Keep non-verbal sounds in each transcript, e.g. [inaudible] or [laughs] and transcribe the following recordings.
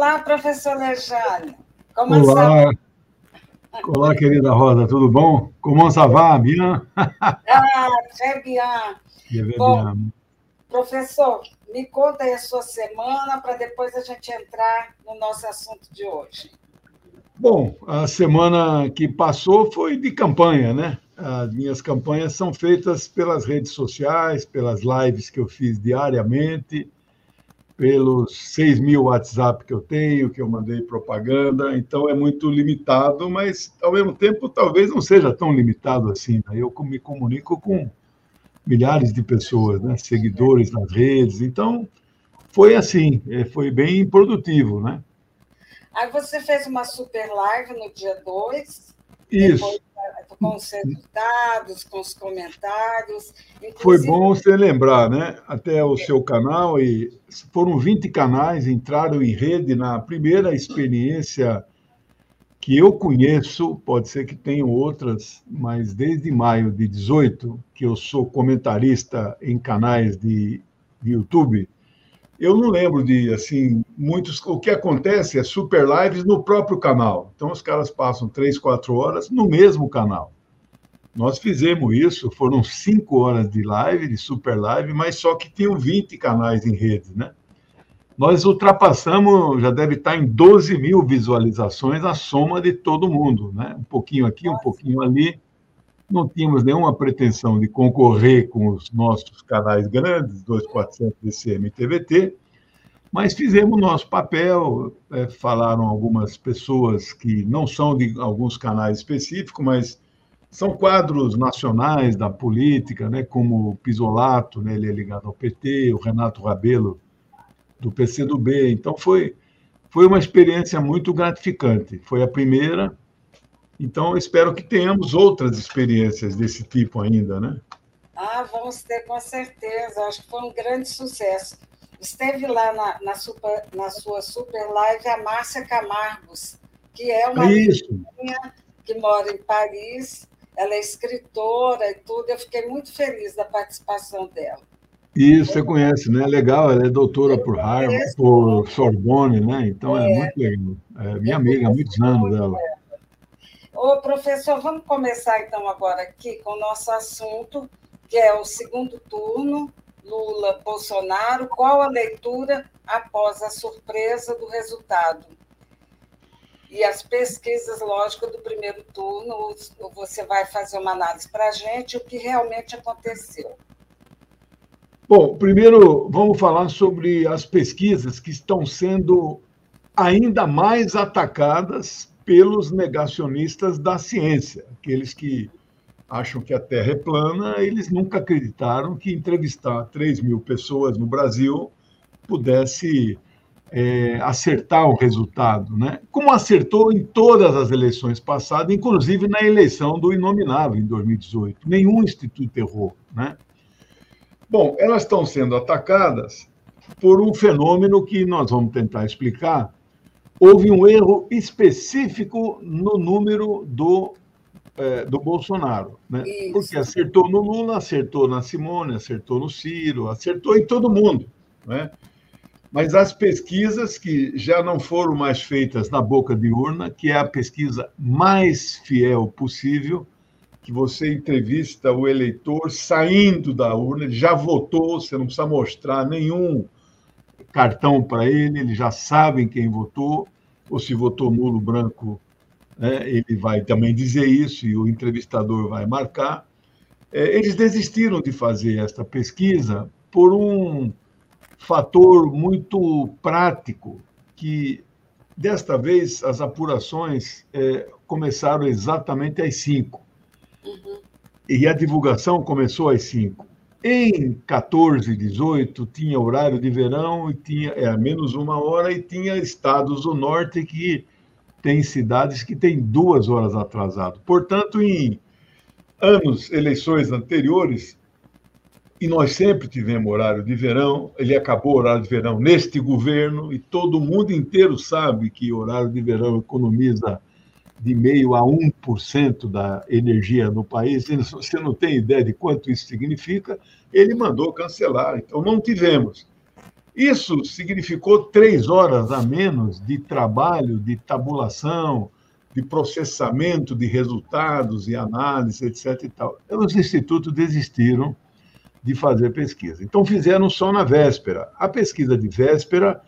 Olá, professor Lejane. Como Olá. Olá, querida Rosa, tudo bom? Como ça va, bien? Ah, très bien. bien bom, bien. professor, me conta aí a sua semana para depois a gente entrar no nosso assunto de hoje. Bom, a semana que passou foi de campanha, né? As minhas campanhas são feitas pelas redes sociais, pelas lives que eu fiz diariamente, pelos 6 mil WhatsApp que eu tenho, que eu mandei propaganda, então é muito limitado, mas ao mesmo tempo talvez não seja tão limitado assim. Né? Eu me comunico com milhares de pessoas, né? seguidores nas redes, então foi assim, é, foi bem produtivo, né? Aí você fez uma super live no dia 2. Isso. Depois com os resultados, com os comentários. Foi bom você lembrar, né? Até o seu canal, e foram 20 canais, entraram em rede na primeira experiência que eu conheço, pode ser que tenham outras, mas desde maio de 18, que eu sou comentarista em canais de, de YouTube, eu não lembro de, assim, muitos. O que acontece é super lives no próprio canal. Então, os caras passam três, quatro horas no mesmo canal. Nós fizemos isso, foram cinco horas de live, de super live, mas só que tinham 20 canais em rede, né? Nós ultrapassamos, já deve estar em 12 mil visualizações a soma de todo mundo, né? Um pouquinho aqui, um pouquinho ali não tínhamos nenhuma pretensão de concorrer com os nossos canais grandes, 2400 DCM e TVT, mas fizemos nosso papel, é, falaram algumas pessoas que não são de alguns canais específicos, mas são quadros nacionais da política, né, como o Pisolato, né, ele é ligado ao PT, o Renato Rabelo, do PCdoB. Então, foi, foi uma experiência muito gratificante. Foi a primeira, então, espero que tenhamos outras experiências desse tipo ainda, né? Ah, vamos ter com certeza. Acho que foi um grande sucesso. Esteve lá na, na, super, na sua super live a Márcia Camargos, que é uma menina que mora em Paris. Ela é escritora e tudo. Eu fiquei muito feliz da participação dela. Isso, você conhece, né? Legal, ela é doutora por Harvard, por Sorbonne, né? Então é, é muito legal. É minha amiga há muitos anos dela. Ô, professor, vamos começar então agora aqui com o nosso assunto, que é o segundo turno, Lula-Bolsonaro. Qual a leitura após a surpresa do resultado? E as pesquisas, lógico, do primeiro turno, você vai fazer uma análise para a gente, o que realmente aconteceu. Bom, primeiro vamos falar sobre as pesquisas que estão sendo ainda mais atacadas pelos negacionistas da ciência, aqueles que acham que a Terra é plana, eles nunca acreditaram que entrevistar 3 mil pessoas no Brasil pudesse é, acertar o resultado, né? como acertou em todas as eleições passadas, inclusive na eleição do Inominável, em 2018. Nenhum instituto errou. Né? Bom, elas estão sendo atacadas por um fenômeno que nós vamos tentar explicar, houve um erro específico no número do, é, do Bolsonaro. Né? Porque acertou no Lula, acertou na Simone, acertou no Ciro, acertou em todo mundo. Né? Mas as pesquisas que já não foram mais feitas na boca de urna, que é a pesquisa mais fiel possível, que você entrevista o eleitor saindo da urna, ele já votou, você não precisa mostrar nenhum cartão para ele, eles já sabem quem votou, ou se votou nulo branco, né, ele vai também dizer isso e o entrevistador vai marcar. É, eles desistiram de fazer esta pesquisa por um fator muito prático, que desta vez as apurações é, começaram exatamente às cinco. Uhum. E a divulgação começou às cinco. Em 14, 18, tinha horário de verão e tinha é, menos uma hora e tinha estados do norte que tem cidades que têm duas horas atrasado. Portanto, em anos, eleições anteriores, e nós sempre tivemos horário de verão, ele acabou o horário de verão neste governo, e todo mundo inteiro sabe que horário de verão economiza de meio a 1% da energia no país, você não tem ideia de quanto isso significa, ele mandou cancelar. Então, não tivemos. Isso significou três horas a menos de trabalho, de tabulação, de processamento de resultados e análise, etc. E tal. Os institutos desistiram de fazer pesquisa. Então, fizeram só na véspera. A pesquisa de véspera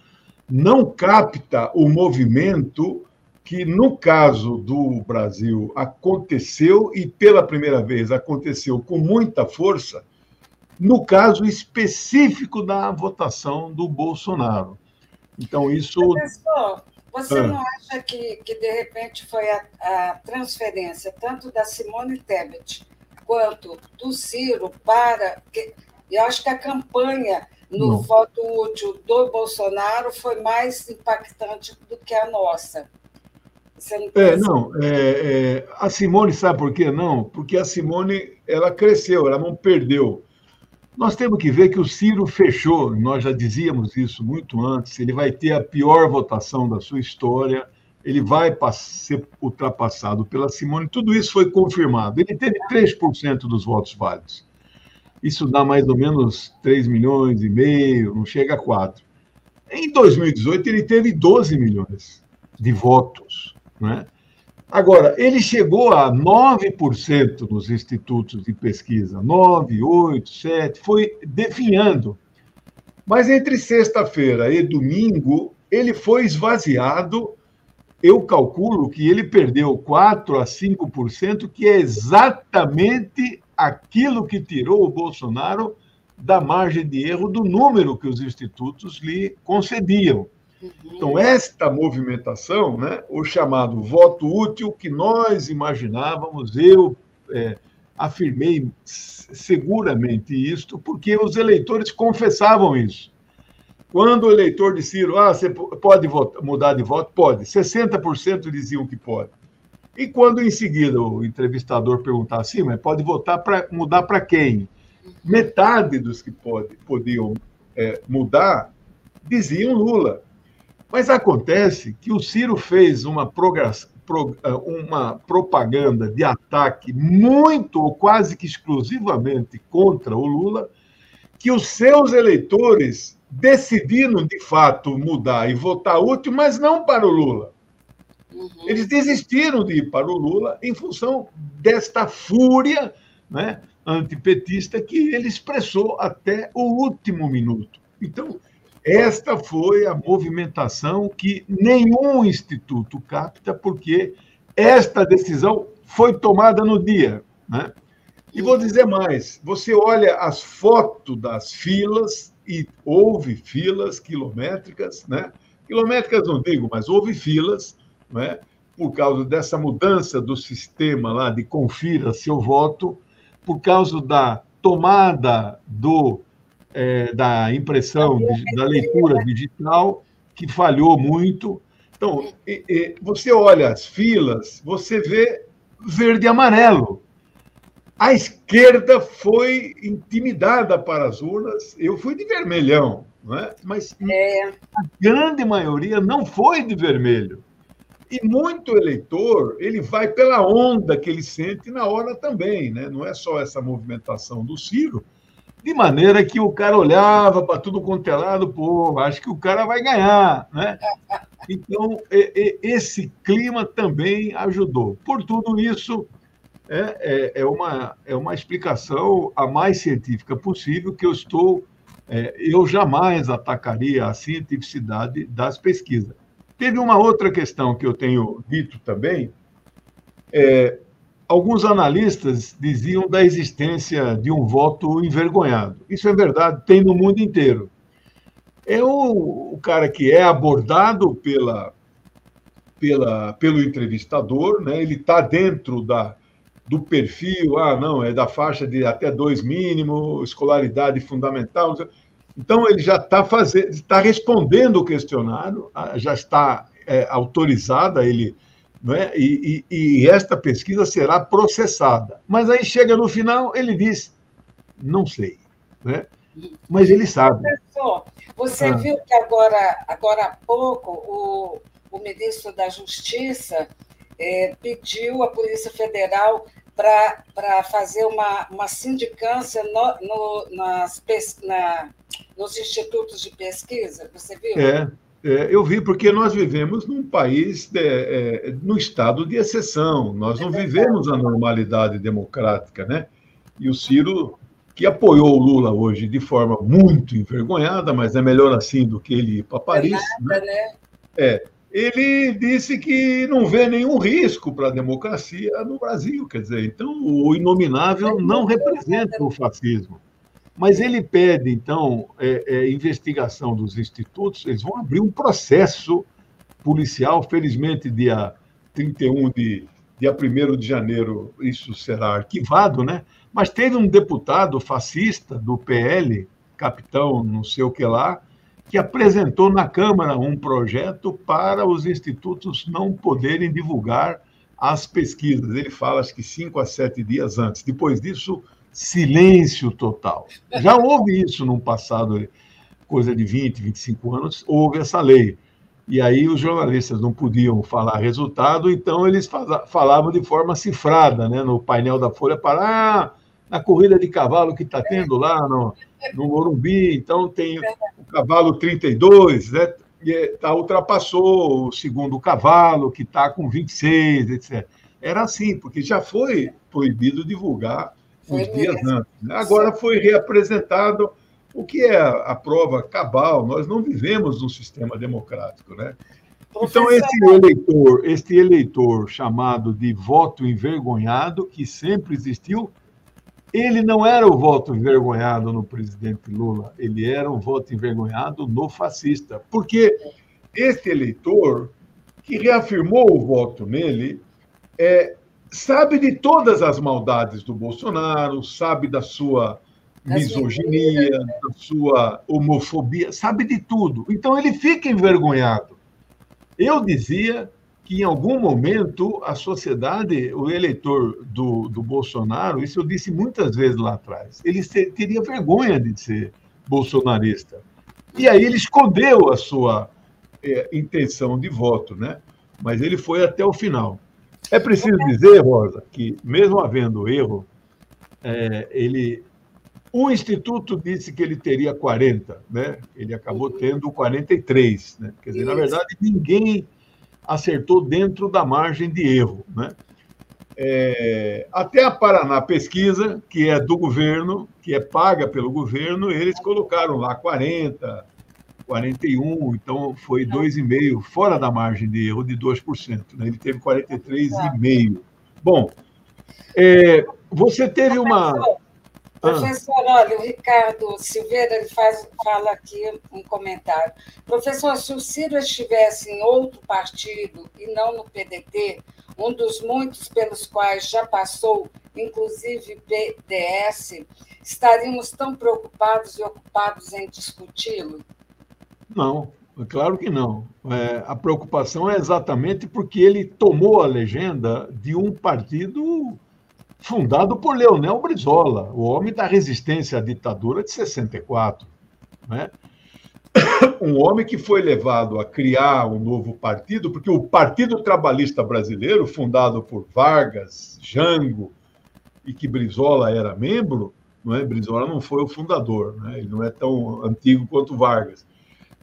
não capta o movimento que, no caso do Brasil, aconteceu e, pela primeira vez, aconteceu com muita força no caso específico da votação do Bolsonaro. Então, isso. Professor, você ah. não acha que, que, de repente, foi a, a transferência tanto da Simone Tebet quanto do Ciro para. Que, eu acho que a campanha no não. voto útil do Bolsonaro foi mais impactante do que a nossa. É, não. É, é, a Simone, sabe por quê? Não, porque a Simone ela cresceu, ela não perdeu. Nós temos que ver que o Ciro fechou, nós já dizíamos isso muito antes, ele vai ter a pior votação da sua história, ele vai ser ultrapassado pela Simone, tudo isso foi confirmado. Ele teve 3% dos votos válidos. Isso dá mais ou menos 3 milhões e meio, não chega a 4. Em 2018, ele teve 12 milhões de votos. Né? Agora, ele chegou a 9% nos institutos de pesquisa, 9, 8, 7, foi definhando. Mas entre sexta-feira e domingo, ele foi esvaziado. Eu calculo que ele perdeu 4 a 5%, que é exatamente aquilo que tirou o Bolsonaro da margem de erro do número que os institutos lhe concediam. Então, esta movimentação, né, o chamado voto útil, que nós imaginávamos, eu é, afirmei seguramente isto, porque os eleitores confessavam isso. Quando o eleitor de ah, você pode votar, mudar de voto? Pode. 60% diziam que pode. E quando em seguida o entrevistador perguntar assim, mas pode votar para mudar para quem? Metade dos que pode, podiam é, mudar diziam Lula. Mas acontece que o Ciro fez uma, uma propaganda de ataque muito ou quase que exclusivamente contra o Lula, que os seus eleitores decidiram, de fato, mudar e votar útil, mas não para o Lula. Uhum. Eles desistiram de ir para o Lula em função desta fúria né, antipetista que ele expressou até o último minuto. Então, esta foi a movimentação que nenhum instituto capta, porque esta decisão foi tomada no dia. Né? E vou dizer mais: você olha as fotos das filas, e houve filas quilométricas, né? quilométricas não digo, mas houve filas, né? por causa dessa mudança do sistema lá de confira seu voto, por causa da tomada do é, da impressão, da leitura digital, que falhou muito. Então, e, e, você olha as filas, você vê verde e amarelo. A esquerda foi intimidada para as urnas. Eu fui de vermelhão, é? mas é. a grande maioria não foi de vermelho. E muito eleitor, ele vai pela onda que ele sente na hora também, né? não é só essa movimentação do Ciro, de maneira que o cara olhava para tudo quanto é lado, pô, acho que o cara vai ganhar, né? Então, esse clima também ajudou. Por tudo isso, é, é, é, uma, é uma explicação a mais científica possível que eu estou. É, eu jamais atacaria a cientificidade das pesquisas. Teve uma outra questão que eu tenho dito também, é, alguns analistas diziam da existência de um voto envergonhado. Isso é verdade, tem no mundo inteiro. É o, o cara que é abordado pela, pela, pelo entrevistador, né? ele está dentro da, do perfil, ah, não, é da faixa de até dois mínimo, escolaridade fundamental. Então, ele já está fazendo, está respondendo o questionário, ah, já está é, autorizada ele é? E, e, e, esta pesquisa será processada. Mas aí chega no final, ele diz: não sei. Né? Mas ele sabe. Professor, você ah. viu que agora, agora há pouco o, o ministro da Justiça é, pediu à Polícia Federal para fazer uma, uma sindicância no, no, nas, na, nos institutos de pesquisa. Você viu? É, eu vi, porque nós vivemos num país, de, é, no estado de exceção, nós não é vivemos a normalidade democrática, né? E o Ciro, que apoiou o Lula hoje de forma muito envergonhada, mas é melhor assim do que ele ir para Paris. É nada, né? né? É, ele disse que não vê nenhum risco para a democracia no Brasil. Quer dizer, então o inominável não representa o fascismo. Mas ele pede, então, é, é, investigação dos institutos, eles vão abrir um processo policial, felizmente, dia 31 de dia 1 de janeiro, isso será arquivado, né? Mas teve um deputado fascista do PL, capitão não sei o que lá, que apresentou na Câmara um projeto para os institutos não poderem divulgar as pesquisas. Ele fala, acho que cinco a sete dias antes. Depois disso, silêncio total. Já houve isso no passado, coisa de 20, 25 anos, houve essa lei. E aí os jornalistas não podiam falar resultado, então eles falavam de forma cifrada, né, no painel da Folha, para ah, na corrida de cavalo que está tendo lá no, no Morumbi, então tem o cavalo 32, né? E tá, ultrapassou o segundo cavalo, que está com 26, etc. Era assim, porque já foi proibido divulgar os dias antes. Né? Agora foi reapresentado o que é a prova cabal. Nós não vivemos num sistema democrático, né? Então, esse eleitor, este eleitor chamado de voto envergonhado, que sempre existiu, ele não era o voto envergonhado no presidente Lula, ele era um voto envergonhado no fascista. Porque este eleitor, que reafirmou o voto nele, é, sabe de todas as maldades do Bolsonaro, sabe da sua misoginia, da sua homofobia, sabe de tudo. Então ele fica envergonhado. Eu dizia que em algum momento a sociedade, o eleitor do, do Bolsonaro, isso eu disse muitas vezes lá atrás, ele teria vergonha de ser bolsonarista. E aí ele escondeu a sua é, intenção de voto, né? Mas ele foi até o final. É preciso dizer, Rosa, que mesmo havendo erro, é, ele o instituto disse que ele teria 40, né? Ele acabou tendo 43, né? Quer dizer, na verdade, ninguém acertou dentro da margem de erro. Né? É, até a Paraná Pesquisa, que é do governo, que é paga pelo governo, eles colocaram lá 40, 41, então foi 2,5%, fora da margem de erro de 2%. Né? Ele teve 43,5%. Bom, é, você teve uma. Ah. Professor, olha, o Ricardo Silveira ele faz, fala aqui um comentário. Professor, se o Ciro estivesse em outro partido e não no PDT, um dos muitos pelos quais já passou, inclusive PDS, estaríamos tão preocupados e ocupados em discuti-lo? Não, claro que não. É, a preocupação é exatamente porque ele tomou a legenda de um partido fundado por Leonel Brizola, o homem da resistência à ditadura de 64. Né? [coughs] Um homem que foi levado a criar um novo partido, porque o Partido Trabalhista Brasileiro, fundado por Vargas, Jango, e que Brizola era membro, não é? Brizola não foi o fundador, né? ele não é tão antigo quanto Vargas.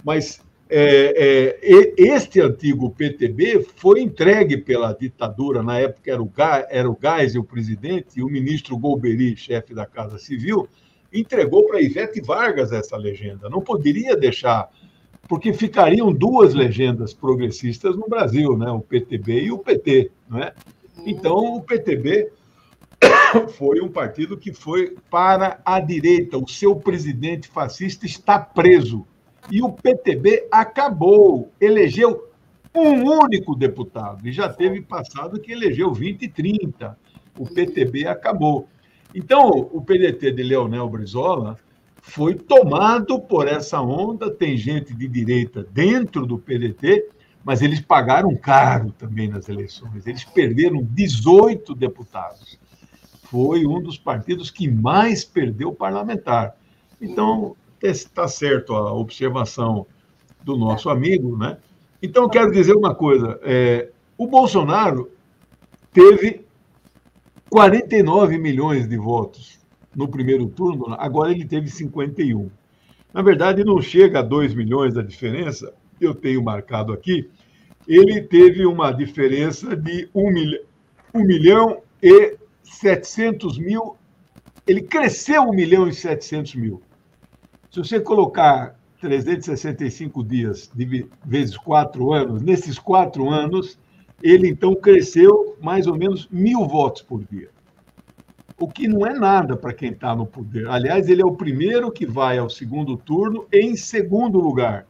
Mas é, é, este antigo PTB foi entregue pela ditadura, na época era o, era o Geisel o presidente, e o ministro Golbery, chefe da Casa Civil, entregou para Ivete Vargas essa legenda. Não poderia deixar, porque ficariam duas legendas progressistas no Brasil, né? o PTB e o PT. Né? Então, o PTB [coughs] foi um partido que foi para a direita. O seu presidente fascista está preso e o PTB acabou, elegeu um único deputado, e já teve passado que elegeu 20 e 30. O PTB acabou. Então, o PDT de Leonel Brizola foi tomado por essa onda. Tem gente de direita dentro do PDT, mas eles pagaram caro também nas eleições. Eles perderam 18 deputados. Foi um dos partidos que mais perdeu parlamentar. Então, está certo a observação do nosso amigo, né? Então, eu quero dizer uma coisa: é, o Bolsonaro teve 49 milhões de votos no primeiro turno, agora ele teve 51. Na verdade, não chega a 2 milhões a diferença, eu tenho marcado aqui, ele teve uma diferença de 1 milhão, 1 milhão e 700 mil, ele cresceu 1 milhão e 700 mil. Se você colocar 365 dias vezes quatro anos, nesses quatro anos, ele então cresceu mais ou menos mil votos por dia. O que não é nada para quem está no poder. Aliás, ele é o primeiro que vai ao segundo turno em segundo lugar.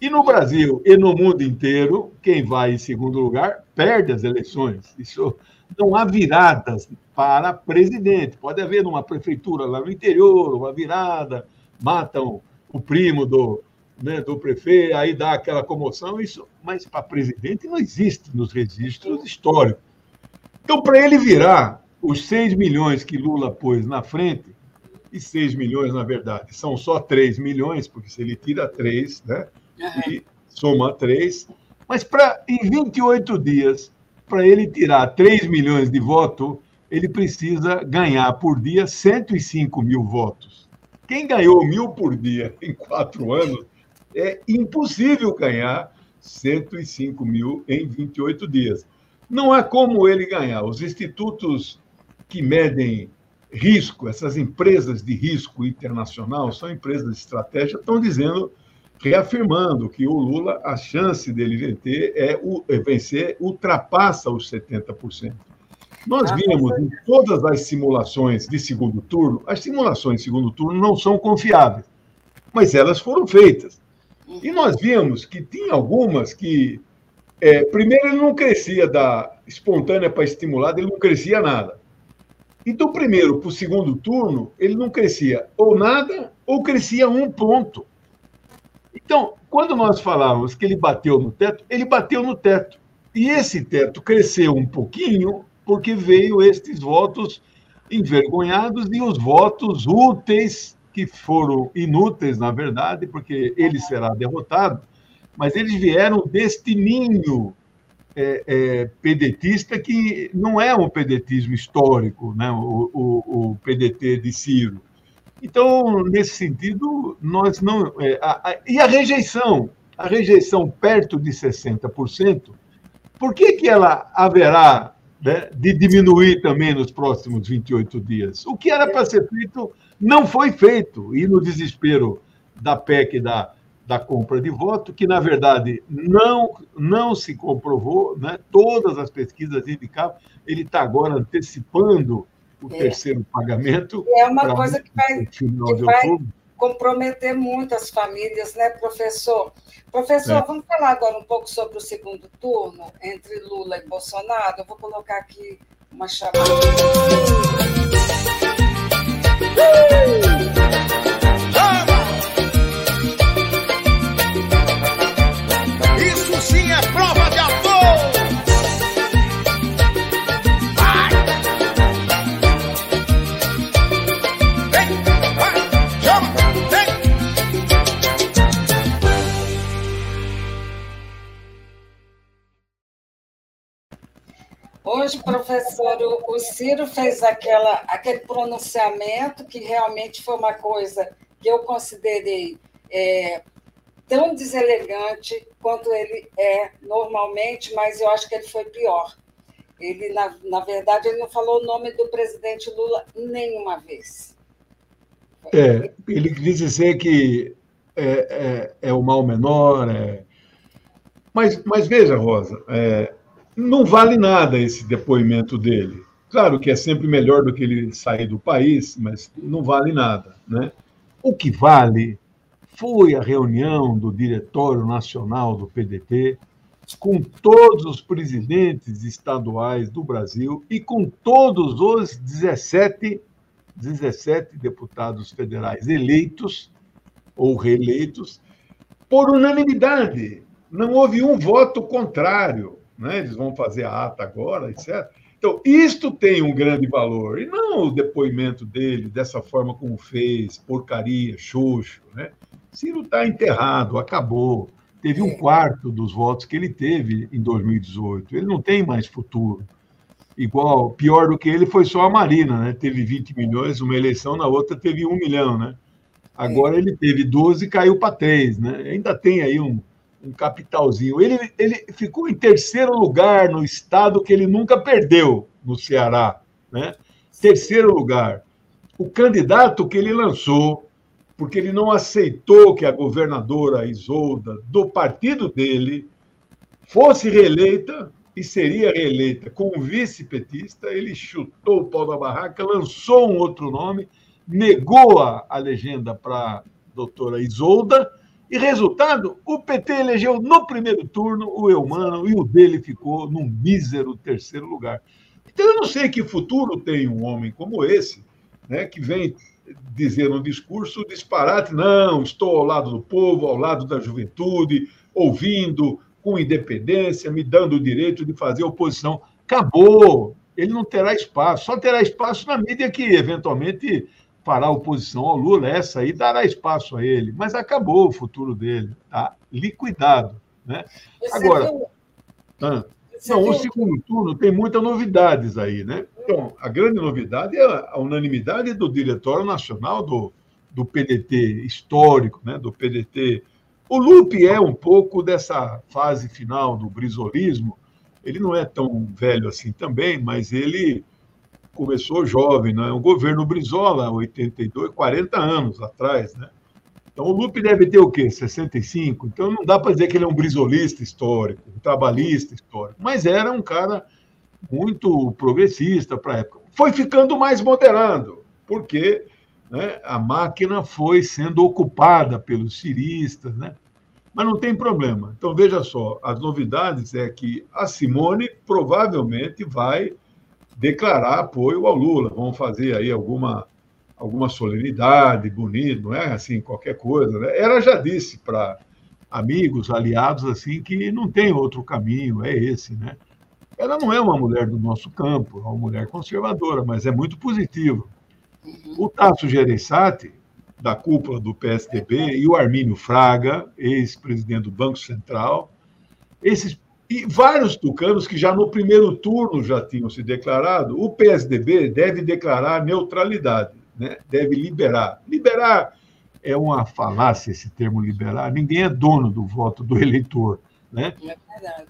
E no Brasil e no mundo inteiro, quem vai em segundo lugar perde as eleições. Isso não há viradas para presidente. Pode haver numa prefeitura lá no interior uma virada, matam o primo do, né, do prefeito, aí dá aquela comoção, isso, mas para presidente não existe nos registros históricos. Então, para ele virar os 6 milhões que Lula pôs na frente, e 6 milhões, na verdade, são só 3 milhões, porque se ele tira 3, né, uhum. e soma 3, mas para em 28 dias, para ele tirar 3 milhões de votos, ele precisa ganhar por dia 105 mil votos. Quem ganhou mil por dia [laughs] em quatro anos, é impossível ganhar 105 mil em 28 dias. Não há como ele ganhar. Os institutos que medem risco, essas empresas de risco internacional, são empresas de estratégia, estão dizendo, reafirmando que o Lula, a chance dele vencer, é, é vencer ultrapassa os 70%. Nós ah, vimos em todas as simulações de segundo turno, as simulações de segundo turno não são confiáveis, mas elas foram feitas. E nós vimos que tinha algumas que, é, primeiro, ele não crescia da espontânea para estimulada, ele não crescia nada. Então, primeiro para o segundo turno, ele não crescia ou nada, ou crescia um ponto. Então, quando nós falávamos que ele bateu no teto, ele bateu no teto. E esse teto cresceu um pouquinho porque veio estes votos envergonhados e os votos úteis, que foram inúteis, na verdade, porque ele será derrotado, mas eles vieram deste ninho é, é, pedetista que não é um pedetismo histórico, né? o, o, o PDT de Ciro. Então, nesse sentido, nós não. É, a, a, e a rejeição? A rejeição perto de 60%, por que, que ela haverá né, de diminuir também nos próximos 28 dias. O que era para ser feito não foi feito, e no desespero da PEC da, da compra de voto, que na verdade não, não se comprovou, né? todas as pesquisas indicavam, ele está agora antecipando o é. terceiro pagamento. É uma coisa que vai, que vai comprometer muito as famílias, né, professor? Professor, é. vamos falar agora um pouco sobre o segundo turno entre Lula e Bolsonaro. Eu vou colocar aqui uma chamada. Isso Hoje, professor, o Ciro fez aquela, aquele pronunciamento que realmente foi uma coisa que eu considerei é, tão deselegante quanto ele é normalmente, mas eu acho que ele foi pior. Ele, na, na verdade, ele não falou o nome do presidente Lula nenhuma vez. É, ele quis dizer que é, é, é o mal menor. É... Mas, mas veja, Rosa, é, não vale nada esse depoimento dele. Claro que é sempre melhor do que ele sair do país, mas não vale nada. Né? O que vale foi a reunião do Diretório Nacional do PDT, com todos os presidentes estaduais do Brasil e com todos os 17, 17 deputados federais eleitos ou reeleitos por unanimidade. Não houve um voto contrário né? eles vão fazer a ata agora, etc. Então, isto tem um grande valor, e não o depoimento dele dessa forma como fez, porcaria, xoxo. Né? Ciro está enterrado, acabou. Teve um quarto dos votos que ele teve em 2018. Ele não tem mais futuro. igual, pior do que ele foi só a Marina, né? Teve 20 milhões, uma eleição, na outra teve 1 milhão, né? Agora ele teve 12 e caiu para 3, né? Ainda tem aí um, um capitalzinho. Ele, ele ficou em terceiro lugar no estado que ele nunca perdeu, no Ceará, né? Terceiro lugar. O candidato que ele lançou, porque ele não aceitou que a governadora Isolda, do partido dele, fosse reeleita, e seria reeleita com um vice-petista, ele chutou o pau da barraca, lançou um outro nome, negou a, a legenda para a doutora Isolda, e resultado, o PT elegeu no primeiro turno o Eumano e o dele ficou num mísero terceiro lugar. Então eu não sei que futuro tem um homem como esse, né, que vem dizer no discurso disparate, não, estou ao lado do povo, ao lado da juventude, ouvindo, com independência, me dando o direito de fazer oposição. Acabou. Ele não terá espaço. Só terá espaço na mídia que, eventualmente, fará oposição ao Lula. Essa aí dará espaço a ele. Mas acabou o futuro dele. Tá liquidado. Né? Agora. Ah, não, o segundo turno tem muitas novidades aí, né? Então, a grande novidade é a unanimidade do Diretório Nacional do, do PDT histórico, né? do PDT o Lupe é um pouco dessa fase final do brisolismo. Ele não é tão velho assim também, mas ele começou jovem, né? O governo Brizola, 82, 40 anos atrás, né? Então o Lupe deve ter o quê? 65? Então não dá para dizer que ele é um brisolista histórico, um trabalhista histórico, mas era um cara muito progressista para a época. Foi ficando mais moderado, porque né, a máquina foi sendo ocupada pelos ciristas, né? mas não tem problema. Então, veja só, as novidades é que a Simone provavelmente vai declarar apoio ao Lula, vão fazer aí alguma, alguma solenidade bonita, não é assim, qualquer coisa. Né? Ela já disse para amigos, aliados, assim, que não tem outro caminho, é esse, né? Ela não é uma mulher do nosso campo, é uma mulher conservadora, mas é muito positiva. O Tasso Gereissati, da cúpula do PSDB, e o Armínio Fraga, ex-presidente do Banco Central, esses e vários tucanos que já no primeiro turno já tinham se declarado, o PSDB deve declarar neutralidade, né? deve liberar. Liberar é uma falácia esse termo liberar, ninguém é dono do voto do eleitor. Né? É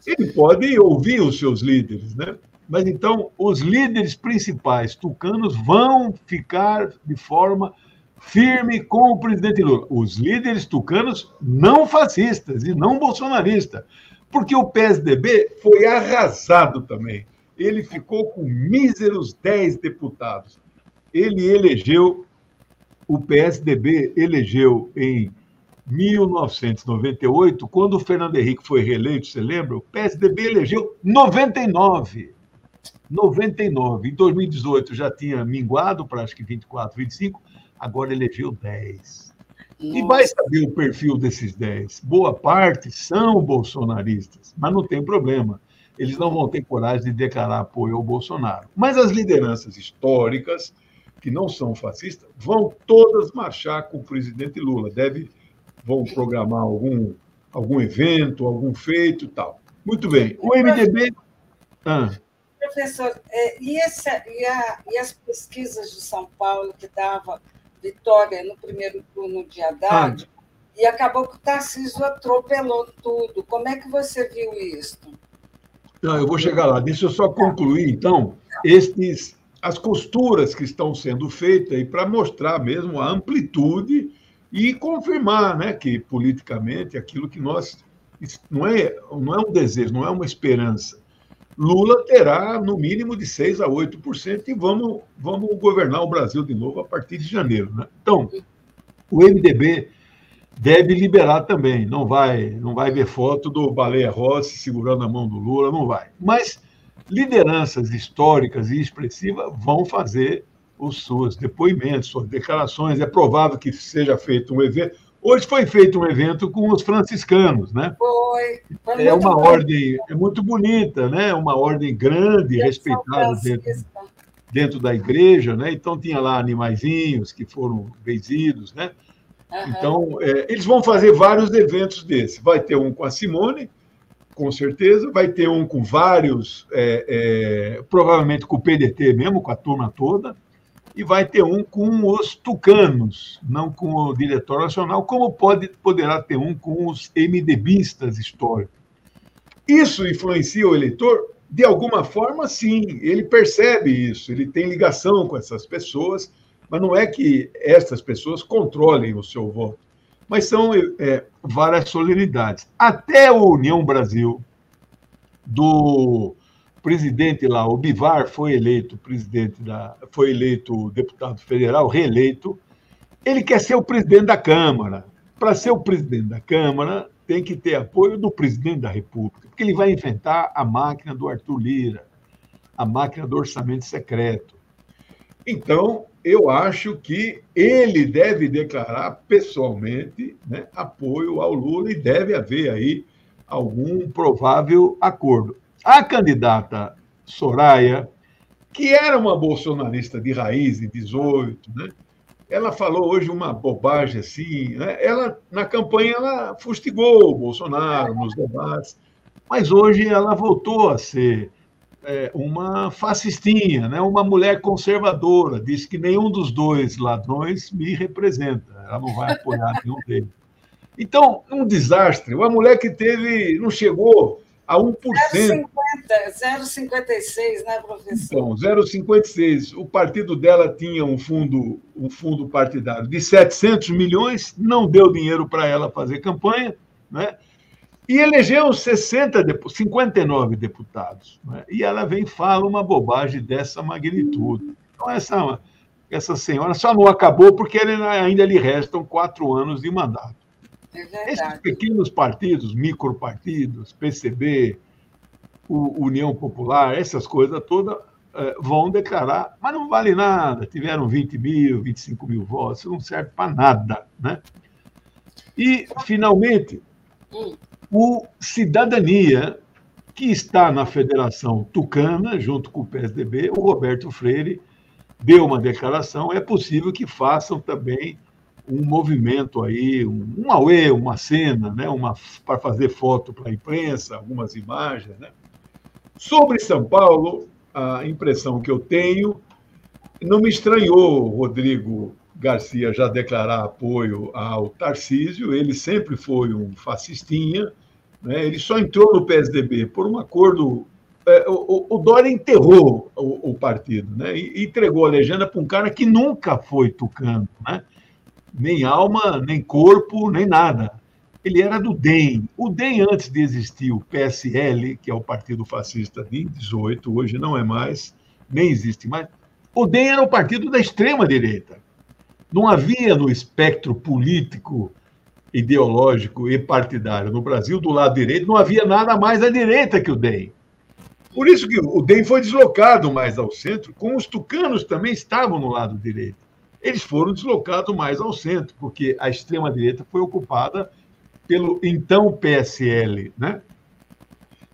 Ele pode ouvir os seus líderes, né? Mas então, os líderes principais tucanos vão ficar de forma firme com o presidente Lula. Os líderes tucanos não fascistas e não bolsonaristas. Porque o PSDB foi arrasado também. Ele ficou com míseros 10 deputados. Ele elegeu, o PSDB elegeu em 1998, quando o Fernando Henrique foi reeleito, você lembra? O PSDB elegeu 99. 99. Em 2018 já tinha minguado para acho que 24, 25, agora elegeu 10. Nossa. E vai saber o perfil desses 10. Boa parte são bolsonaristas, mas não tem problema. Eles não vão ter coragem de declarar apoio ao Bolsonaro. Mas as lideranças históricas, que não são fascistas, vão todas marchar com o presidente Lula. Deve, vão programar algum, algum evento, algum feito e tal. Muito bem. O MDB. Ah. Professor, é, e, essa, e, a, e, as pesquisas de São Paulo que dava vitória no primeiro turno de Haddad, ah. e acabou que o Tarcísio atropelou tudo. Como é que você viu isso? Não, eu vou chegar lá. Deixa eu só concluir, então, estes, as costuras que estão sendo feitas e para mostrar mesmo a amplitude e confirmar né, que, politicamente, aquilo que nós. Não é, não é um desejo, não é uma esperança Lula terá no mínimo de 6 a 8% e vamos, vamos governar o Brasil de novo a partir de janeiro. Né? Então, o MDB deve liberar também, não vai, não vai ver foto do Baleia Rossi segurando a mão do Lula, não vai. Mas lideranças históricas e expressivas vão fazer os seus depoimentos, suas declarações. É provável que seja feito um evento. Hoje foi feito um evento com os franciscanos, né? Foi. foi é uma ordem, é muito bonita, né? Uma ordem grande, respeitada dentro, dentro da igreja, né? Então tinha lá animaizinhos que foram benzidos, né? Uhum. Então, é, eles vão fazer vários eventos desses. Vai ter um com a Simone, com certeza, vai ter um com vários, é, é, provavelmente com o PDT mesmo, com a turma toda, e vai ter um com os tucanos, não com o Diretório Nacional, como pode, poderá ter um com os MDBistas históricos. Isso influencia o eleitor? De alguma forma, sim, ele percebe isso, ele tem ligação com essas pessoas, mas não é que essas pessoas controlem o seu voto, mas são é, várias solenidades. Até o União Brasil, do presidente lá, o Bivar, foi eleito presidente da, foi eleito deputado federal, reeleito. Ele quer ser o presidente da Câmara. Para ser o presidente da Câmara, tem que ter apoio do presidente da República, porque ele vai inventar a máquina do Arthur Lira, a máquina do orçamento secreto. Então, eu acho que ele deve declarar pessoalmente né, apoio ao Lula e deve haver aí algum provável acordo. A candidata Soraya, que era uma bolsonarista de raiz, de 18, né? ela falou hoje uma bobagem assim. Né? Ela, na campanha, ela fustigou o Bolsonaro nos debates, mas hoje ela voltou a ser é, uma fascistinha, né? uma mulher conservadora. Diz que nenhum dos dois ladrões me representa, ela não vai apoiar nenhum deles. Então, um desastre. Uma mulher que teve, não chegou a 1%. 0,56, né, professor? Então, 0,56. O partido dela tinha um fundo, um fundo partidário de 700 milhões, não deu dinheiro para ela fazer campanha, né? E elegeu 60, 59 deputados. Né? E ela vem e fala uma bobagem dessa magnitude. Então, essa, essa senhora só não acabou porque ainda lhe restam quatro anos de mandato. É Esses pequenos partidos, micropartidos, PCB, o União Popular, essas coisas todas, é, vão declarar, mas não vale nada, tiveram 20 mil, 25 mil votos, não serve para nada. Né? E, finalmente, o Cidadania, que está na Federação Tucana, junto com o PSDB, o Roberto Freire deu uma declaração, é possível que façam também um movimento aí, um, auê, uma cena, né? uma, para fazer foto para a imprensa, algumas imagens. Né? Sobre São Paulo, a impressão que eu tenho, não me estranhou Rodrigo Garcia já declarar apoio ao Tarcísio, ele sempre foi um fascistinha, né? ele só entrou no PSDB por um acordo. É, o, Dória enterrou o partido, né? e entregou a legenda para um cara que nunca foi tucano. Né? Nem alma, nem corpo, nem nada. Ele era do DEM. O DEM, antes de existir o PSL, que é o Partido Fascista de 18, hoje não é mais, nem existe mais, o DEM era o partido da extrema-direita. Não havia no espectro político, ideológico e partidário no Brasil, do lado direito, não havia nada mais à direita que o DEM. Por isso que o DEM foi deslocado mais ao centro, como os tucanos também estavam no lado direito eles foram deslocados mais ao centro, porque a extrema-direita foi ocupada pelo então PSL, né?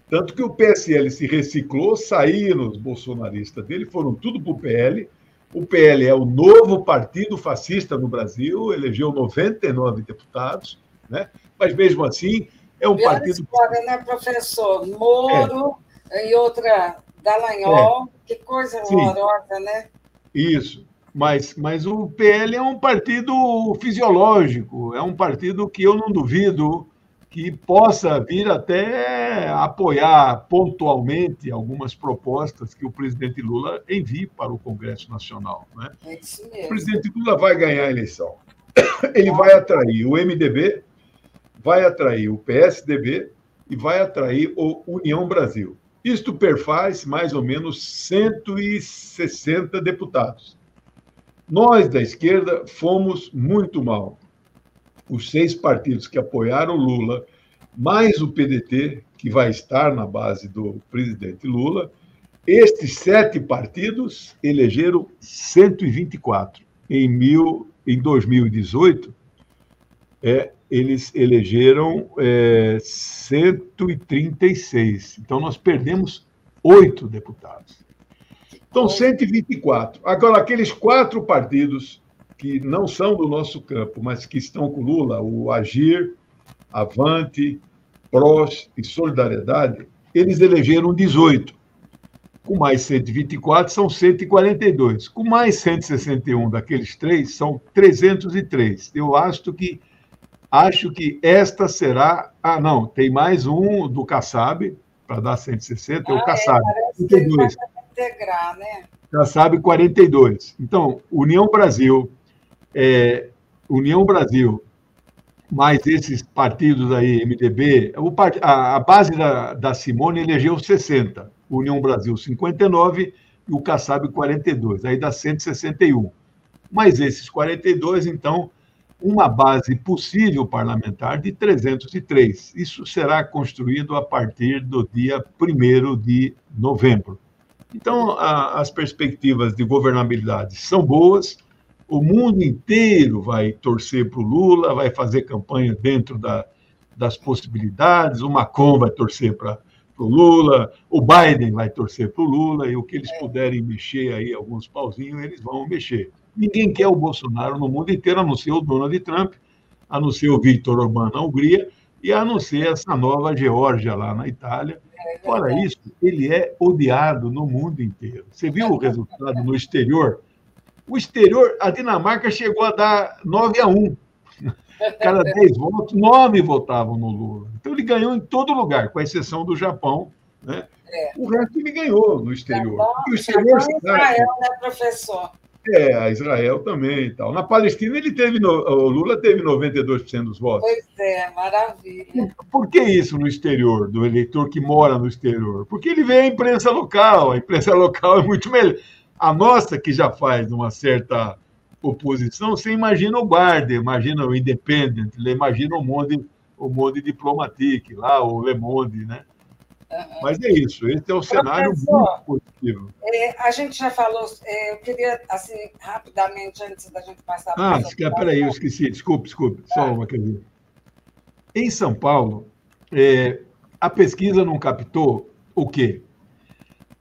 Tanto que o PSL se reciclou, saíram os bolsonaristas dele, foram tudo para o PL. O PL é o novo partido fascista no Brasil, elegeu 99 deputados, né? mas mesmo assim é um Bela partido. História, né, professor? Moro é. e outra Dallagnol, é. que coisa horrorosa, né? Isso. Mas, mas o PL é um partido fisiológico, é um partido que eu não duvido que possa vir até apoiar pontualmente algumas propostas que o presidente Lula envie para o Congresso Nacional. Né? É isso mesmo. O presidente Lula vai ganhar a eleição. Ele vai atrair o MDB, vai atrair o PSDB e vai atrair o União Brasil. Isto perfaz mais ou menos 160 deputados. Nós, da esquerda, fomos muito mal. Os seis partidos que apoiaram Lula, mais o PDT, que vai estar na base do presidente Lula, estes sete partidos elegeram 124. Em, mil, em 2018, é, eles elegeram é, 136. Então, nós perdemos oito deputados. Então, 124. Agora, aqueles quatro partidos que não são do nosso campo, mas que estão com Lula, o Agir, Avante, PROS e Solidariedade, eles elegeram 18. Com mais 124, são 142. Com mais 161 daqueles três, são 303. Eu acho que acho que esta será. Ah, não, tem mais um do Kassab, para dar 160, ah, é o Kassab. É, 32. Integrar, né? Kassab 42. Então, União Brasil, é, União Brasil, mais esses partidos aí, MDB, a base da, da Simone elegeu 60, União Brasil 59 e o Kassab 42, aí dá 161. Mas esses 42, então, uma base possível parlamentar de 303. Isso será construído a partir do dia 1 de novembro. Então, a, as perspectivas de governabilidade são boas, o mundo inteiro vai torcer para o Lula, vai fazer campanha dentro da, das possibilidades, o Macron vai torcer para o Lula, o Biden vai torcer para o Lula, e o que eles puderem mexer aí, alguns pauzinhos, eles vão mexer. Ninguém quer o Bolsonaro no mundo inteiro, a não ser o Donald Trump, a não ser o Victor Orbán na Hungria, e a não ser essa nova Geórgia lá na Itália. Fora isso, ele é odiado no mundo inteiro. Você viu o resultado no exterior? O exterior, a Dinamarca chegou a dar 9 a 1. Cada 10 votos, 9 votavam no Lula. Então ele ganhou em todo lugar, com exceção do Japão. Né? É. O resto ele ganhou no exterior. Japão, o exterior, Japão Israel, né, professor? É, a Israel também e tal. Na Palestina, ele teve no, o Lula teve 92% dos votos. Pois é, maravilha. Por que isso no exterior, do eleitor que mora no exterior? Porque ele vê a imprensa local, a imprensa [laughs] local é muito melhor. A nossa, que já faz uma certa oposição, você imagina o Guarda, imagina o Independent, imagina o Monde, o Monde Diplomatique, lá, o Le Monde, né? Uhum. Mas é isso, esse é o cenário muito positivo. É, a gente já falou, é, eu queria, assim, rapidamente, antes da gente passar para. Ah, peraí, eu esqueci, desculpe, desculpe, só ah. uma coisa. Em São Paulo, é, a pesquisa não captou o quê?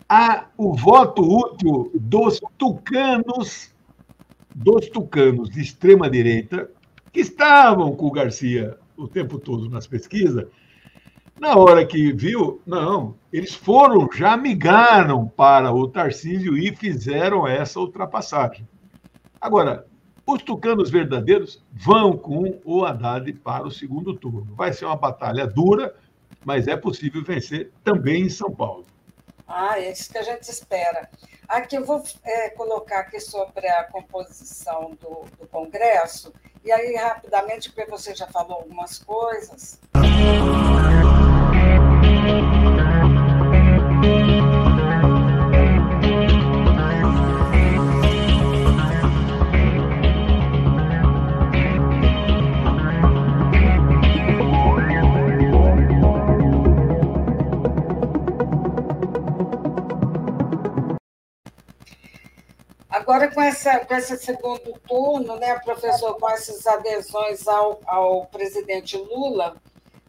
a, o voto útil dos tucanos, dos tucanos de extrema direita, que estavam com o Garcia o tempo todo nas pesquisas, na hora que viu, não, eles foram, já migraram para o Tarcísio e fizeram essa ultrapassagem. Agora, os tucanos verdadeiros vão com o Haddad para o segundo turno. Vai ser uma batalha dura, mas é possível vencer também em São Paulo. Ah, é isso que a gente espera. Aqui eu vou é, colocar aqui sobre a composição do, do Congresso, e aí, rapidamente, porque você já falou algumas coisas. Agora, com, essa, com esse segundo turno, né, professor, com essas adesões ao, ao presidente Lula,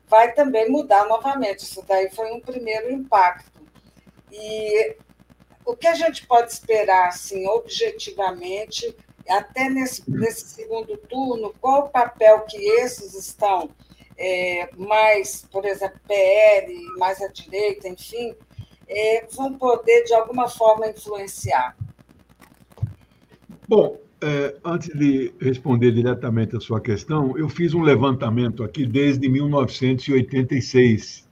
vai também mudar novamente. Isso daí foi um primeiro impacto. E o que a gente pode esperar, assim, objetivamente, até nesse, nesse segundo turno, qual o papel que esses estão é, mais, por exemplo, PL, mais à direita, enfim, é, vão poder, de alguma forma, influenciar? Bom, é, antes de responder diretamente a sua questão, eu fiz um levantamento aqui desde 1986,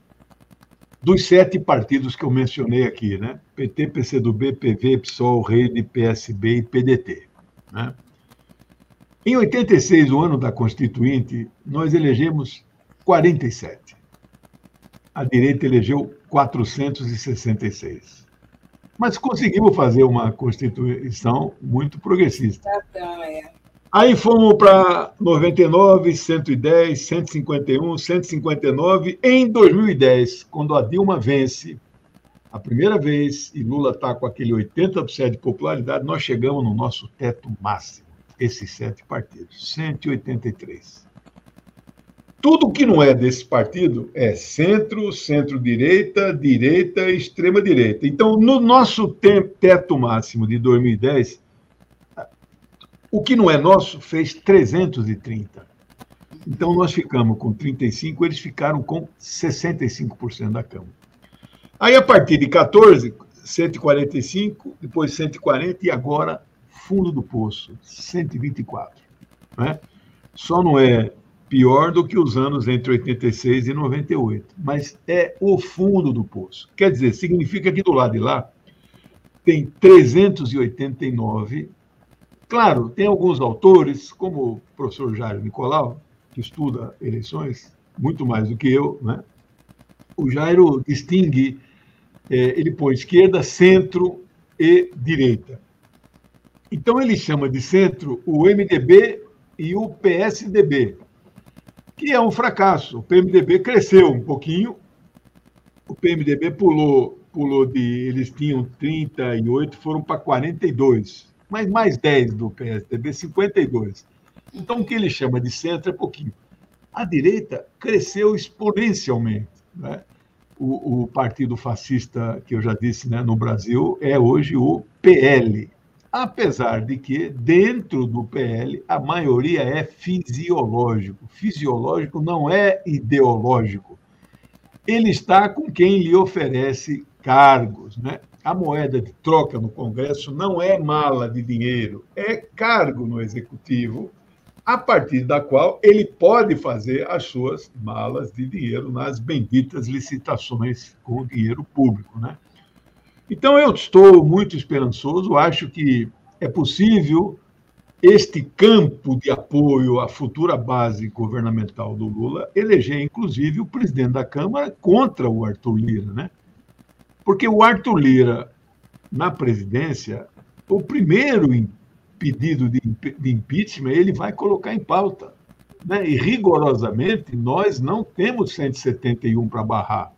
dos sete partidos que eu mencionei aqui, né? PT, PCdoB, PV, PSOL, Rede, PSB e PDT. Né? Em 86, o ano da Constituinte, nós elegemos 47. A direita elegeu 466 mas conseguimos fazer uma Constituição muito progressista. Aí fomos para 99, 110, 151, 159. Em 2010, quando a Dilma vence a primeira vez e Lula está com aquele 80% de popularidade, nós chegamos no nosso teto máximo, esses sete partidos, 183. Tudo que não é desse partido é centro, centro-direita, direita extrema-direita. Então, no nosso teto máximo de 2010, o que não é nosso fez 330. Então, nós ficamos com 35%, eles ficaram com 65% da Câmara. Aí, a partir de 14, 145, depois 140 e agora fundo do poço, 124. Né? Só não é pior do que os anos entre 86 e 98, mas é o fundo do poço. Quer dizer, significa que do lado de lá tem 389. Claro, tem alguns autores, como o professor Jairo Nicolau, que estuda eleições muito mais do que eu, né? O Jairo distingue, é, ele põe esquerda, centro e direita. Então ele chama de centro o MDB e o PSDB, que é um fracasso. O PMDB cresceu um pouquinho, o PMDB pulou, pulou de. Eles tinham 38, foram para 42, mas mais 10 do PSDB, 52. Então, o que ele chama de centro é pouquinho. A direita cresceu exponencialmente. Né? O, o, partido fascista, que eu já disse né, no Brasil, é hoje o PL, apesar de que, dentro do PL, a maioria é fisiológico. Fisiológico não é ideológico. Ele está com quem lhe oferece cargos. Né? A moeda de troca no Congresso não é mala de dinheiro, é cargo no Executivo, a partir da qual ele pode fazer as suas malas de dinheiro nas benditas licitações com dinheiro público. Né? Então, eu estou muito esperançoso, acho que é possível este campo de apoio à futura base governamental do Lula eleger, inclusive, o presidente da Câmara contra o Arthur Lira, né? Porque o Arthur Lira, na presidência, o primeiro pedido de, impeachment ele vai colocar em pauta. Né? E rigorosamente, nós não temos 171 para barrar.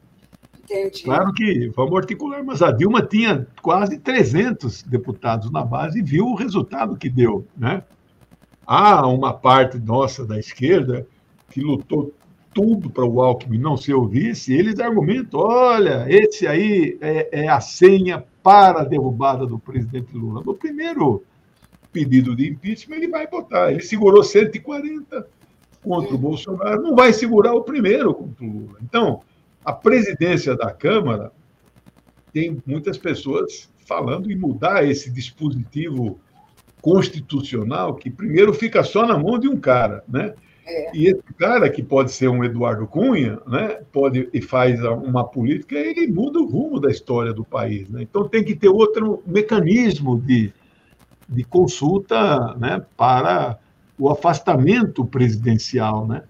Entendi. Claro que vamos articular, mas a Dilma tinha quase 300 deputados na base e viu o resultado que deu. Né? Há uma parte nossa da esquerda que lutou tudo para o Alckmin não ser o vice, eles argumentam: olha, esse aí é, é, a senha para a derrubada do presidente Lula. No primeiro pedido de impeachment, ele vai botar. Ele segurou 140 contra o Bolsonaro, não vai segurar o primeiro contra o Lula. Então, a presidência da Câmara tem muitas pessoas falando em mudar esse dispositivo constitucional que primeiro fica só na mão de um cara, né? É. E esse cara, que pode ser um Eduardo Cunha, né, pode e faz uma política, ele muda o rumo da história do país. Né? Então tem que ter outro mecanismo de, de consulta né, para o afastamento presidencial. Né?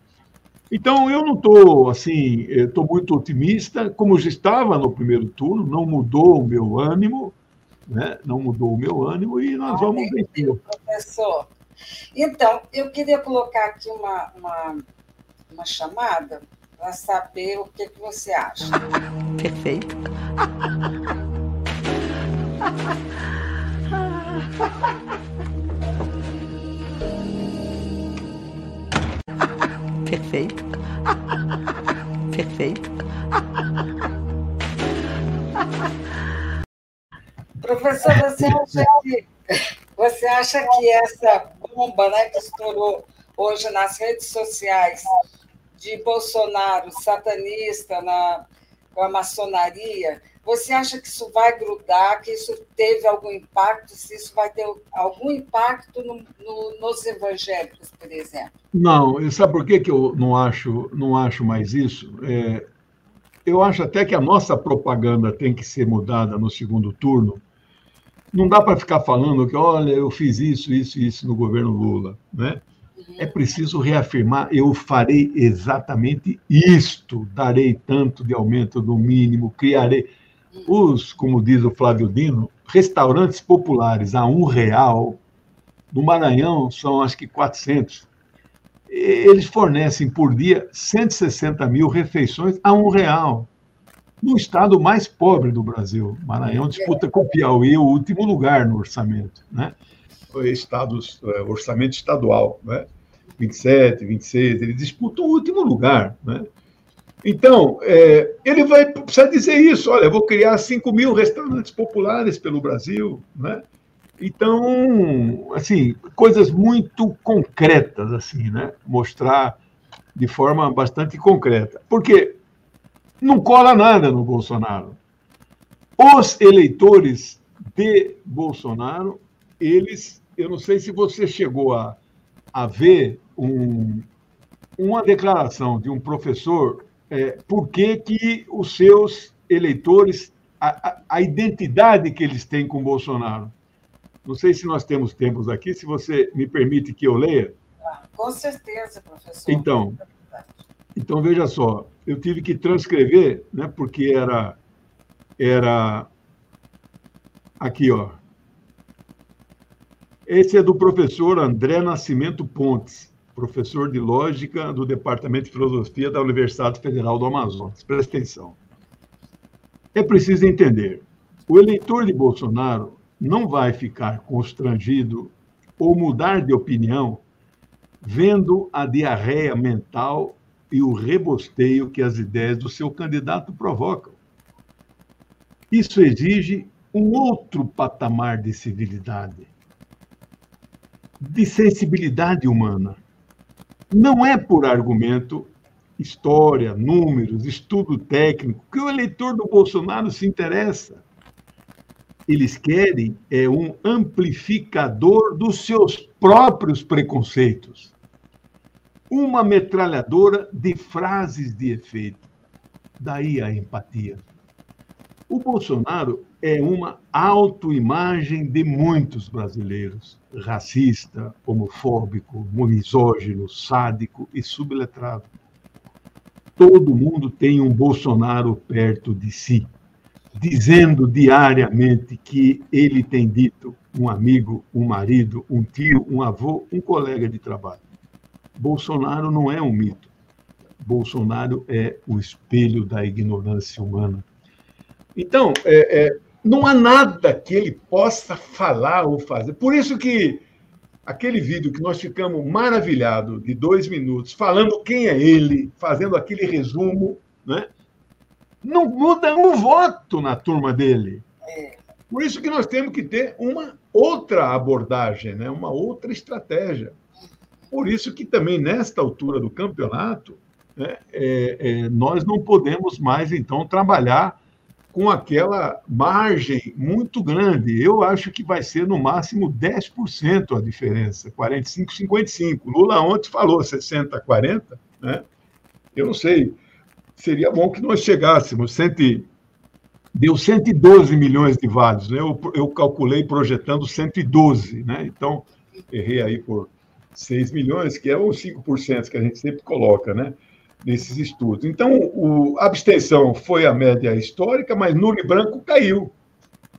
Então, eu não estou assim, estou muito otimista, como já estava no primeiro turno, não mudou o meu ânimo, né? não mudou o meu ânimo e nós ah, vamos vencer. Professor, então, eu queria colocar aqui uma, uma, uma chamada para saber o que, que você acha. Perfeito. [laughs] Perfeito. [laughs] Perfeito. Professor, você acha que, você acha que essa bomba né, que estourou hoje nas redes sociais de Bolsonaro satanista na, com a maçonaria, você acha que isso vai grudar, que isso teve algum impacto, se isso vai ter algum impacto no, no, nos evangélicos, por exemplo? Não, sabe por que, que eu não acho, não acho mais isso? É, eu acho até que a nossa propaganda tem que ser mudada no segundo turno. Não dá para ficar falando que, olha, eu fiz isso, isso e isso no governo Lula. Né? Uhum. É preciso reafirmar, eu farei exatamente isto, darei tanto de aumento do mínimo, criarei os, como diz o Flávio Dino, restaurantes populares a um real, no Maranhão são acho que 400. Eles fornecem por dia 160 mil refeições a um real. No estado mais pobre do Brasil, Maranhão disputa com o Piauí o último lugar no orçamento, né? Estados, é, orçamento estadual, né? 27, 26, eles disputam o último lugar, né? Então, é, ele vai precisar dizer isso: olha, eu vou criar 5 mil restaurantes populares pelo Brasil. Né? Então, assim, coisas muito concretas, assim, né? Mostrar de forma bastante concreta. Porque não cola nada no Bolsonaro. Os eleitores de Bolsonaro, eles, eu não sei se você chegou a, a ver um, uma declaração de um professor, é, por que, que os seus eleitores, a, a, a identidade que eles têm com Bolsonaro. Não sei se nós temos tempos aqui, se você me permite que eu leia. Ah, com certeza, professor. Então, então veja só, eu tive que transcrever, né, porque era era aqui, ó. Esse é do professor André Nascimento Pontes, professor de lógica do Departamento de Filosofia da Universidade Federal do Amazonas. Presta atenção. É preciso entender: o eleitor de Bolsonaro não vai ficar constrangido ou mudar de opinião vendo a diarreia mental e o rebosteio que as ideias do seu candidato provocam. Isso exige um outro patamar de civilidade, de sensibilidade humana. Não é por argumento, história, números, estudo técnico que o eleitor do Bolsonaro se interessa eles querem é um amplificador dos seus próprios preconceitos. Uma metralhadora de frases de efeito. Daí a empatia. O Bolsonaro é uma autoimagem de muitos brasileiros, racista, homofóbico, misógino, sádico e subletrado. Todo mundo tem um Bolsonaro perto de si dizendo diariamente que ele tem dito um amigo, um marido, um tio, um avô, um colega de trabalho. Bolsonaro não é um mito. Bolsonaro é o espelho da ignorância humana. Então, é, é, não há nada que ele possa falar ou fazer. Por isso que aquele vídeo que nós ficamos maravilhados de dois minutos, falando quem é ele, fazendo aquele resumo, né? não muda um voto na turma dele. É. Por isso que nós temos que ter uma outra abordagem, né? uma outra estratégia. Por isso que também, nesta altura do campeonato, né, é, é, nós não podemos mais, então, trabalhar com aquela margem muito grande. Eu acho que vai ser, no máximo, 10% a diferença, 45, 55. Lula ontem falou 60, 40, né? Eu não sei seria bom que nós chegássemos. Cento, deu 112 milhões de válidos, né? Eu, eu calculei projetando 112, né? Então, errei aí por 6 milhões, que é os 5% que a gente sempre coloca, né? Nesses estudos. Então, o, a abstenção foi a média histórica, mas nulo e branco caiu.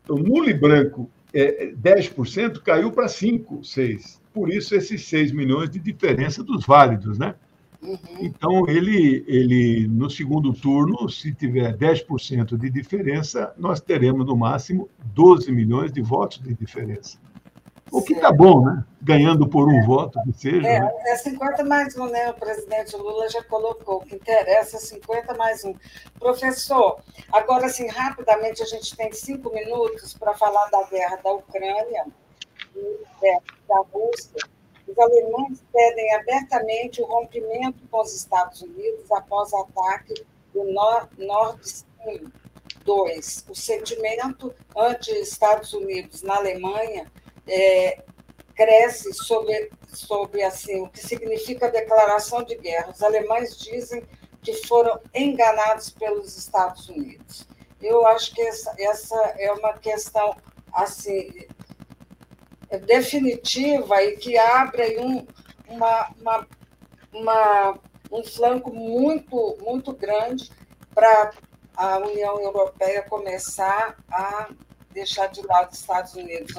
Então, nulo e branco, é, 10% caiu para 5, 6. Por isso, esses 6 milhões de diferença dos válidos, né? Uhum. Então, ele, ele, no segundo turno, se tiver 10% de diferença, nós teremos, no máximo, 12 milhões de votos de diferença. O que está bom, né? Ganhando por um voto, que seja. É, né? é 50 mais um, né? O presidente Lula já colocou. O que interessa é 50 mais um. Professor, agora, assim, rapidamente, a gente tem cinco minutos para falar da guerra da Ucrânia e da Rússia os alemães pedem abertamente o rompimento com os Estados Unidos após o ataque do Nord Stream 2. O sentimento anti-Estados Unidos na Alemanha é, cresce sobre, sobre assim, o que significa declaração de guerra. Os alemães dizem que foram enganados pelos Estados Unidos. Eu acho que essa, essa é uma questão assim definitiva e que abre um, uma, uma, uma, um flanco muito, muito grande para a União Europeia começar a deixar de lado os Estados Unidos.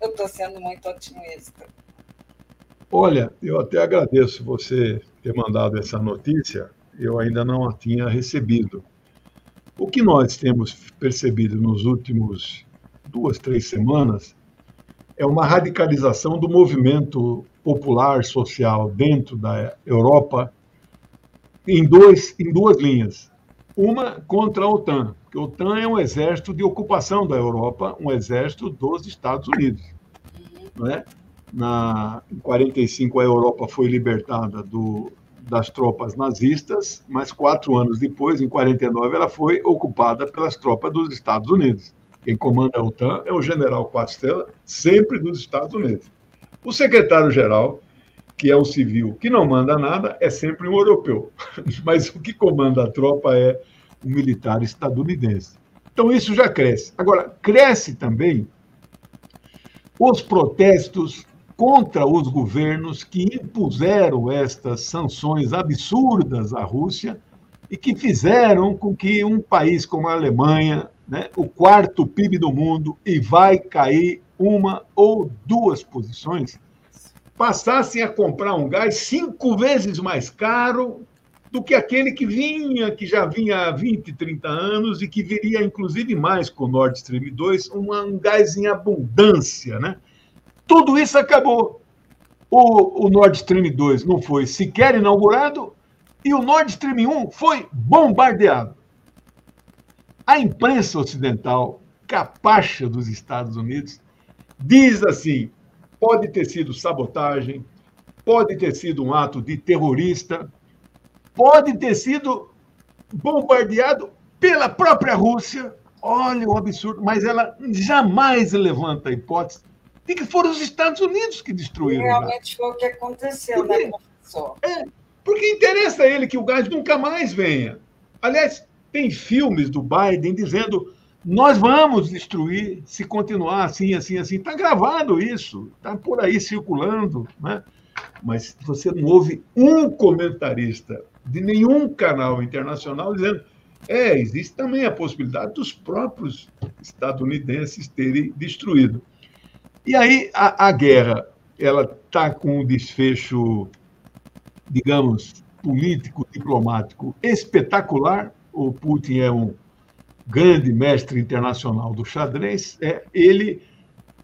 Eu estou sendo muito otimista. Olha, eu até agradeço você ter mandado essa notícia, eu ainda não a tinha recebido. O que nós temos percebido nos últimos duas, três semanas é uma radicalização do movimento popular social dentro da Europa em, dois, em duas linhas. Uma contra a OTAN, porque a OTAN é um exército de ocupação da Europa, um exército dos Estados Unidos. Não é? Na, em 45 a Europa foi libertada do, das tropas nazistas, mas quatro anos depois, em 49, ela foi ocupada pelas tropas dos Estados Unidos. Quem comanda a OTAN é o general Quatro sempre dos Estados Unidos. O secretário-geral, que é um civil que não manda nada, é sempre um europeu. [laughs] Mas o que comanda a tropa é um militar estadunidense. Então isso já cresce. Agora, cresce também os protestos contra os governos que impuseram estas sanções absurdas à Rússia e que fizeram com que um país como a Alemanha, né, o quarto PIB do mundo, e vai cair uma ou duas posições, passassem a comprar um gás cinco vezes mais caro do que aquele que vinha, que já vinha há 20, 30 anos e que viria inclusive mais com o Nord Stream 2, um gás em abundância, né? Tudo isso acabou. O, o Nord Stream 2 não foi sequer inaugurado e o Nord Stream 1 foi bombardeado. A imprensa ocidental, capacha dos Estados Unidos, diz assim: pode ter sido sabotagem, pode ter sido um ato de terrorista, pode ter sido bombardeado pela própria Rússia. Olha o absurdo, mas ela jamais levanta a hipótese de que foram os Estados Unidos que destruíram. Realmente foi o que aconteceu, né, porque, né, professor? É, porque interessa a ele que o gás nunca mais venha. Aliás, tem filmes do Biden dizendo nós vamos destruir se continuar assim, assim, assim. Está gravado isso, está por aí circulando, né? mas você não ouve um comentarista de nenhum canal internacional dizendo é, existe também a possibilidade dos próprios estadunidenses terem destruído. E aí a, a guerra ela está com um desfecho, digamos, político, diplomático espetacular. O Putin é um grande mestre internacional do xadrez. É, ele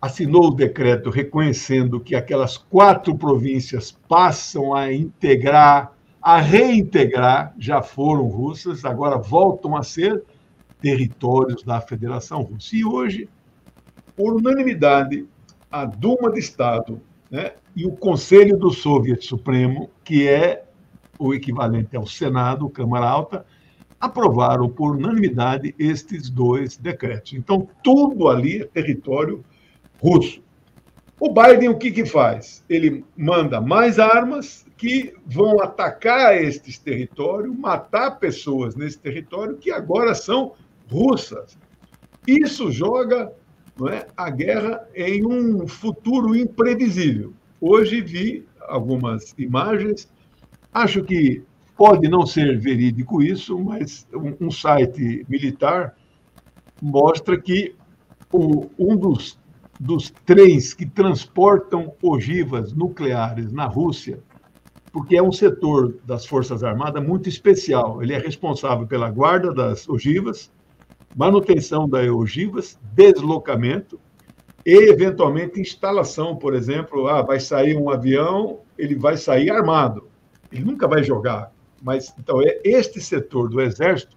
assinou o decreto reconhecendo que aquelas quatro províncias passam a integrar, a reintegrar, já foram russas, agora voltam a ser territórios da Federação Russa. E hoje, por unanimidade, a Duma de Estado né, e o Conselho do Soviet Supremo, que é o equivalente ao Senado, Câmara Alta, aprovaram por unanimidade estes dois decretos. Então, tudo ali é território russo. O Biden o que, que faz? Ele manda mais armas que vão atacar estes territórios, matar pessoas nesse território que agora são russas. Isso joga é, a guerra em um futuro imprevisível. Hoje vi algumas imagens, acho que pode não ser verídico isso, mas um, um site militar mostra que o, um dos, dos trens que transportam ogivas nucleares na Rússia, porque é um setor das Forças Armadas muito especial, ele é responsável pela guarda das ogivas, manutenção das ogivas, deslocamento e, eventualmente, instalação. Por exemplo, ah, vai sair um avião, ele vai sair armado. Ele nunca vai jogar. Mas, então, é este setor do Exército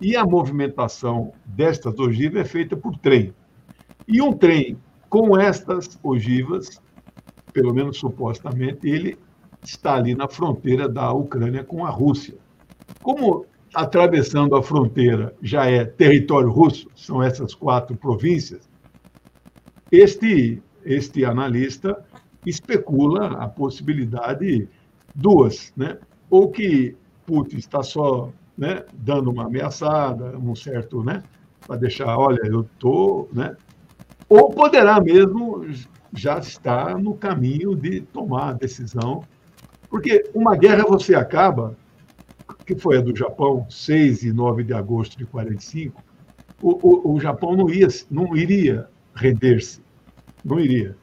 e a movimentação destas ogivas é feita por trem. E um trem com estas ogivas, pelo menos supostamente, ele está ali na fronteira da Ucrânia com a Rússia. Como atravessando a fronteira já é território russo, são essas quatro províncias, este, este analista especula a possibilidade duas, né? ou que Putin está só né, dando uma ameaçada, um certo, né, para deixar, olha, eu estou, né, ou poderá mesmo já estar no caminho de tomar a decisão, porque uma guerra você acaba que foi a do Japão, 6 e 9 de agosto de 45, o, o, o Japão não, ia, não iria render-se. Não iria.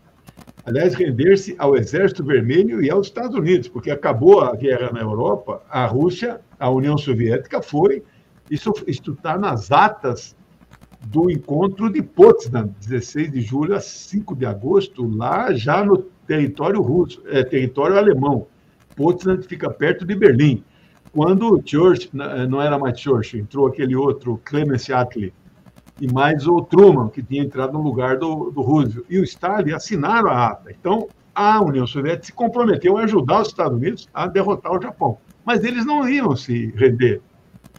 Aliás, render-se ao Exército Vermelho e aos Estados Unidos, porque acabou a guerra na Europa, a Rússia, a União Soviética foi. Isso está nas atas do encontro de Potsdam, 16 de julho a 5 de agosto, lá já no território russo, é, território alemão. Potsdam fica perto de Berlim quando Churchill, não era mais Churchill, entrou aquele outro, Clemence Attlee, e mais o Truman, que tinha entrado no lugar do, do Roosevelt, e o Stalin assinaram a ata. Então, a União Soviética se comprometeu a ajudar os Estados Unidos a derrotar o Japão. Mas eles não iam se render.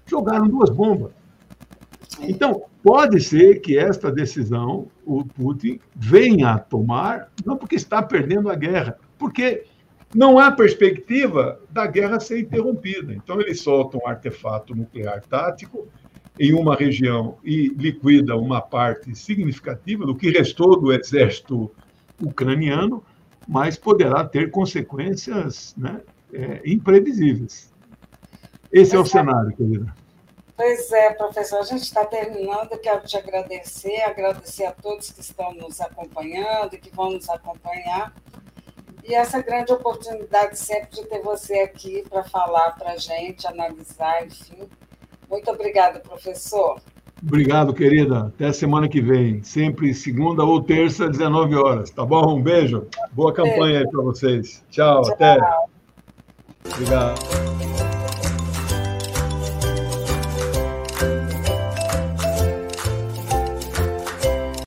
Jogaram duas bombas. Então, pode ser que esta decisão o Putin venha a tomar, não porque está perdendo a guerra, porque não há perspectiva da guerra ser interrompida. Então, ele solta um artefato nuclear tático em uma região e liquida uma parte significativa do que restou do exército ucraniano, mas poderá ter consequências né, é, imprevisíveis. Esse é o cenário, querida. Pois é, professor, a gente está terminando. Quero te agradecer, agradecer a todos que estão nos acompanhando e que vão nos acompanhar. E essa grande oportunidade sempre de ter você aqui para falar para a gente, analisar, enfim. Muito obrigada, professor. Obrigado, querida. Até semana que vem. Sempre segunda ou terça, 19 horas. Tá bom? Um beijo. Boa campanha aí para vocês. Tchau, Tchau. até. Obrigado.